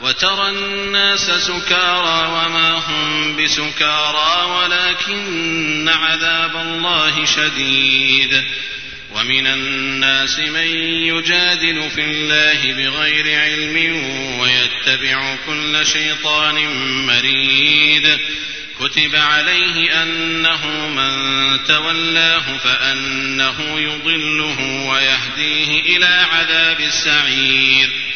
وترى الناس سكارى وما هم بسكارى ولكن عذاب الله شديد. ومن الناس من يجادل في الله بغير علم ويتبع كل شيطان مريد. كتب عليه أنه من تولاه فأنه يضله ويهديه إلى عذاب السعير.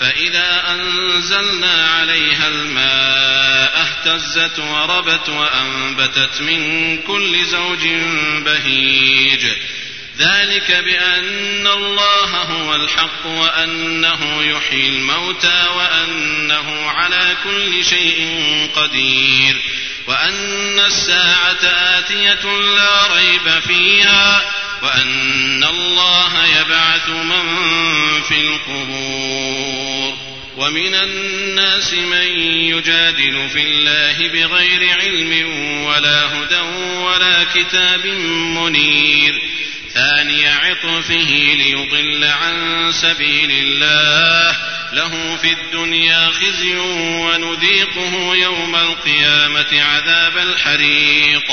فإذا أنزلنا عليها الماء اهتزت وربت وأنبتت من كل زوج بهيج. ذلك بأن الله هو الحق وأنه يحيي الموتى وأنه على كل شيء قدير. وأن الساعة آتية لا ريب فيها. وأن الله يبعث من في القبور. ومن الناس من يجادل في الله بغير علم ولا هدى ولا كتاب منير. ثاني عطفه ليضل عن سبيل الله. له في الدنيا خزي ونذيقه يوم القيامة عذاب الحريق.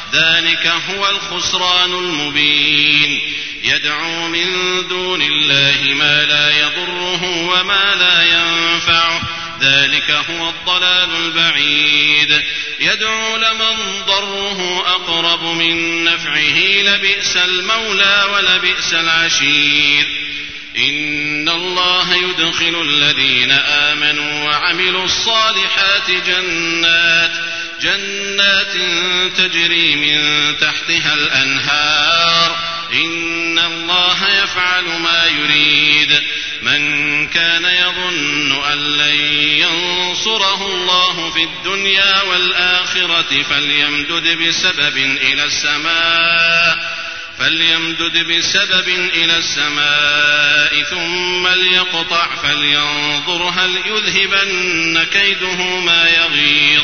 ذلك هو الخسران المبين. يدعو من دون الله ما لا يضره وما لا ينفعه. ذلك هو الضلال البعيد. يدعو لمن ضره أقرب من نفعه. لبئس المولى ولبئس العشير. إن الله يدخل الذين آمنوا وعملوا الصالحات جنات. جنات تجري من تحتها الأنهار. إن الله يفعل ما يريد. من كان يظن أن لن ينصره الله في الدنيا والآخرة فليمدد بسبب إلى السماء فليمدد بسبب إلى السماء ثم ليقطع فلينظر هل يذهبن كيده ما يغيظ.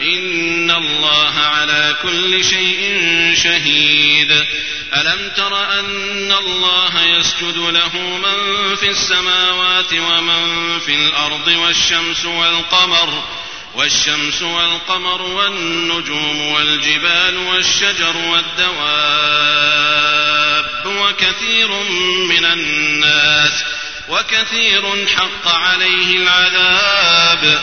إن الله على كل شيء شهيد. ألم تر أن الله يسجد له من في السماوات ومن في الأرض والشمس والقمر والشمس والقمر والنجوم والجبال والشجر والدواب وكثير من الناس وكثير حق عليه العذاب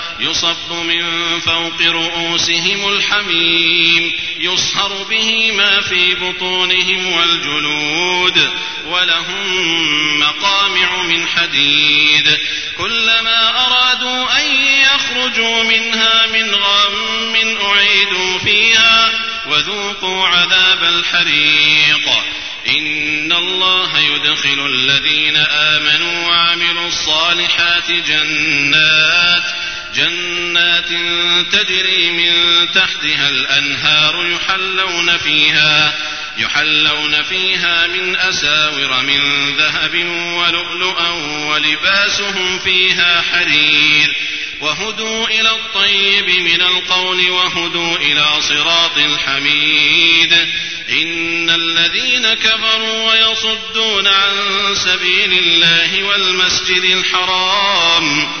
يصب من فوق رؤوسهم الحميم يصهر به ما في بطونهم والجلود ولهم مقامع من حديد. كلما أرادوا أن يخرجوا منها من غم أعيدوا فيها وذوقوا عذاب الحريق. إن الله يدخل الذين آمنوا وعملوا الصالحات جنات جنات تجري من تحتها الأنهار يحلون فيها يحلون فيها من أساور من ذهب ولؤلؤا ولباسهم فيها حرير. وهدوا إلى الطيب من القول وهدوا إلى صراط الحميد. إن الذين كفروا ويصدون عن سبيل الله والمسجد الحرام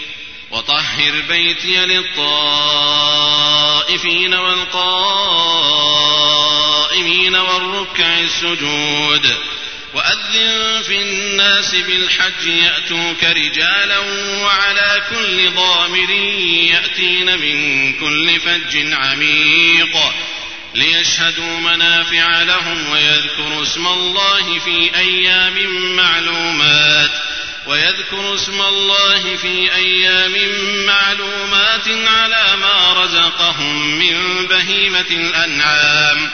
وطهر بيتي للطائفين والقائمين والركع السجود وأذن في الناس بالحج يأتوك رجالا وعلى كل ضامر يأتين من كل فج عميق ليشهدوا منافع لهم ويذكروا اسم الله في أيام معلومات ويذكر اسم الله في أيام معلومات على ما رزقهم من بهيمة الأنعام.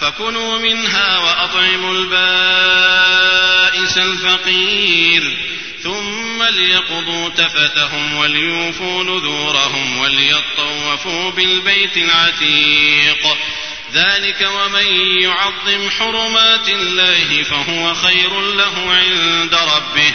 فكلوا منها وأطعموا البائس الفقير. ثم ليقضوا تفثهم وليوفوا نذورهم وليطوفوا بالبيت العتيق. ذلك ومن يعظم حرمات الله فهو خير له عند ربه.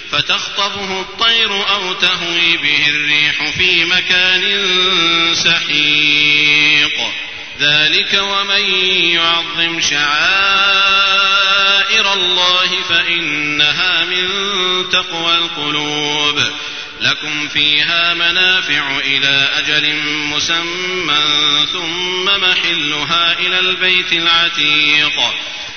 فتخطفه الطير أو تهوي به الريح في مكان سحيق. ذلك ومن يعظم شعائر الله فإنها من تقوى القلوب. لكم فيها منافع إلى أجل مسمى ثم محلها إلى البيت العتيق.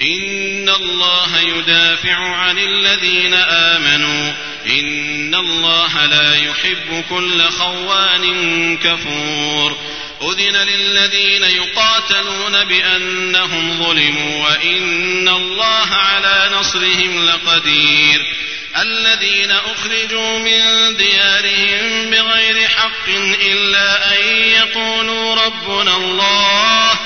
ان الله يدافع عن الذين امنوا. ان الله لا يحب كل خوان كفور. أذن للذين يقاتلون بأنهم ظلموا وإن الله على نصرهم لقدير. الذين أخرجوا من ديارهم بغير حق إلا أن يقولوا ربنا الله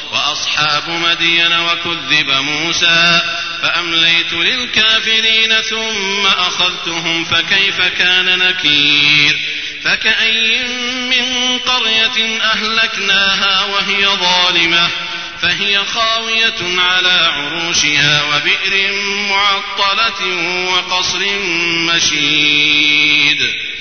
وأصحاب مدين وكذب موسى فأمليت للكافرين ثم أخذتهم فكيف كان نكير فكأي من قرية أهلكناها وهي ظالمة فهي خاوية على عروشها وبئر معطلة وقصر مشيد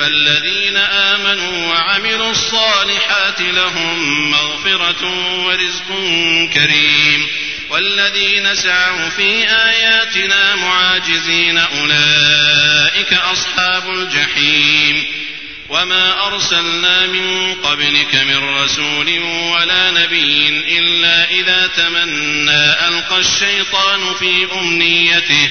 فالذين آمنوا وعملوا الصالحات لهم مغفرة ورزق كريم والذين سعوا في آياتنا معاجزين أولئك أصحاب الجحيم وما أرسلنا من قبلك من رسول ولا نبي إلا إذا تمنى ألقى الشيطان في أمنيته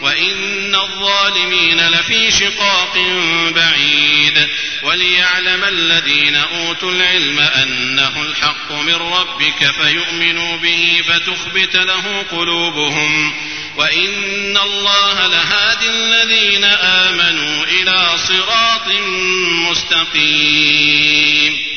وإن الظالمين لفي شقاق بعيد وليعلم الذين أوتوا العلم أنه الحق من ربك فيؤمنوا به فتخبت له قلوبهم وإن الله لهادي الذين آمنوا إلى صراط مستقيم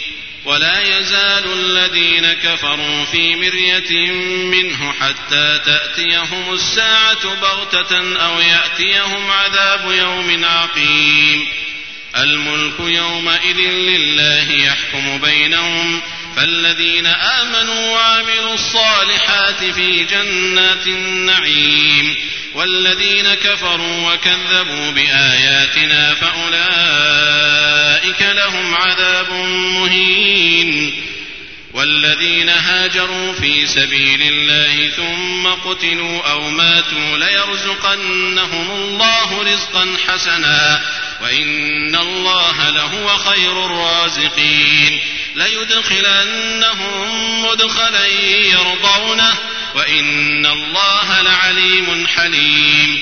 ولا يزال الذين كفروا في مرية منه حتى تأتيهم الساعة بغتة أو يأتيهم عذاب يوم عقيم. الملك يومئذ لله يحكم بينهم. فالذين آمنوا وعملوا الصالحات في جنات النعيم. والذين كفروا وكذبوا بآياتنا فأولئك لهم عذاب مهين. والذين هاجروا في سبيل الله ثم قتلوا أو ماتوا ليرزقنهم الله رزقا حسنا وإن الله لهو خير الرازقين. ليدخلنهم مدخلا يرضونه وإن الله لعليم حليم.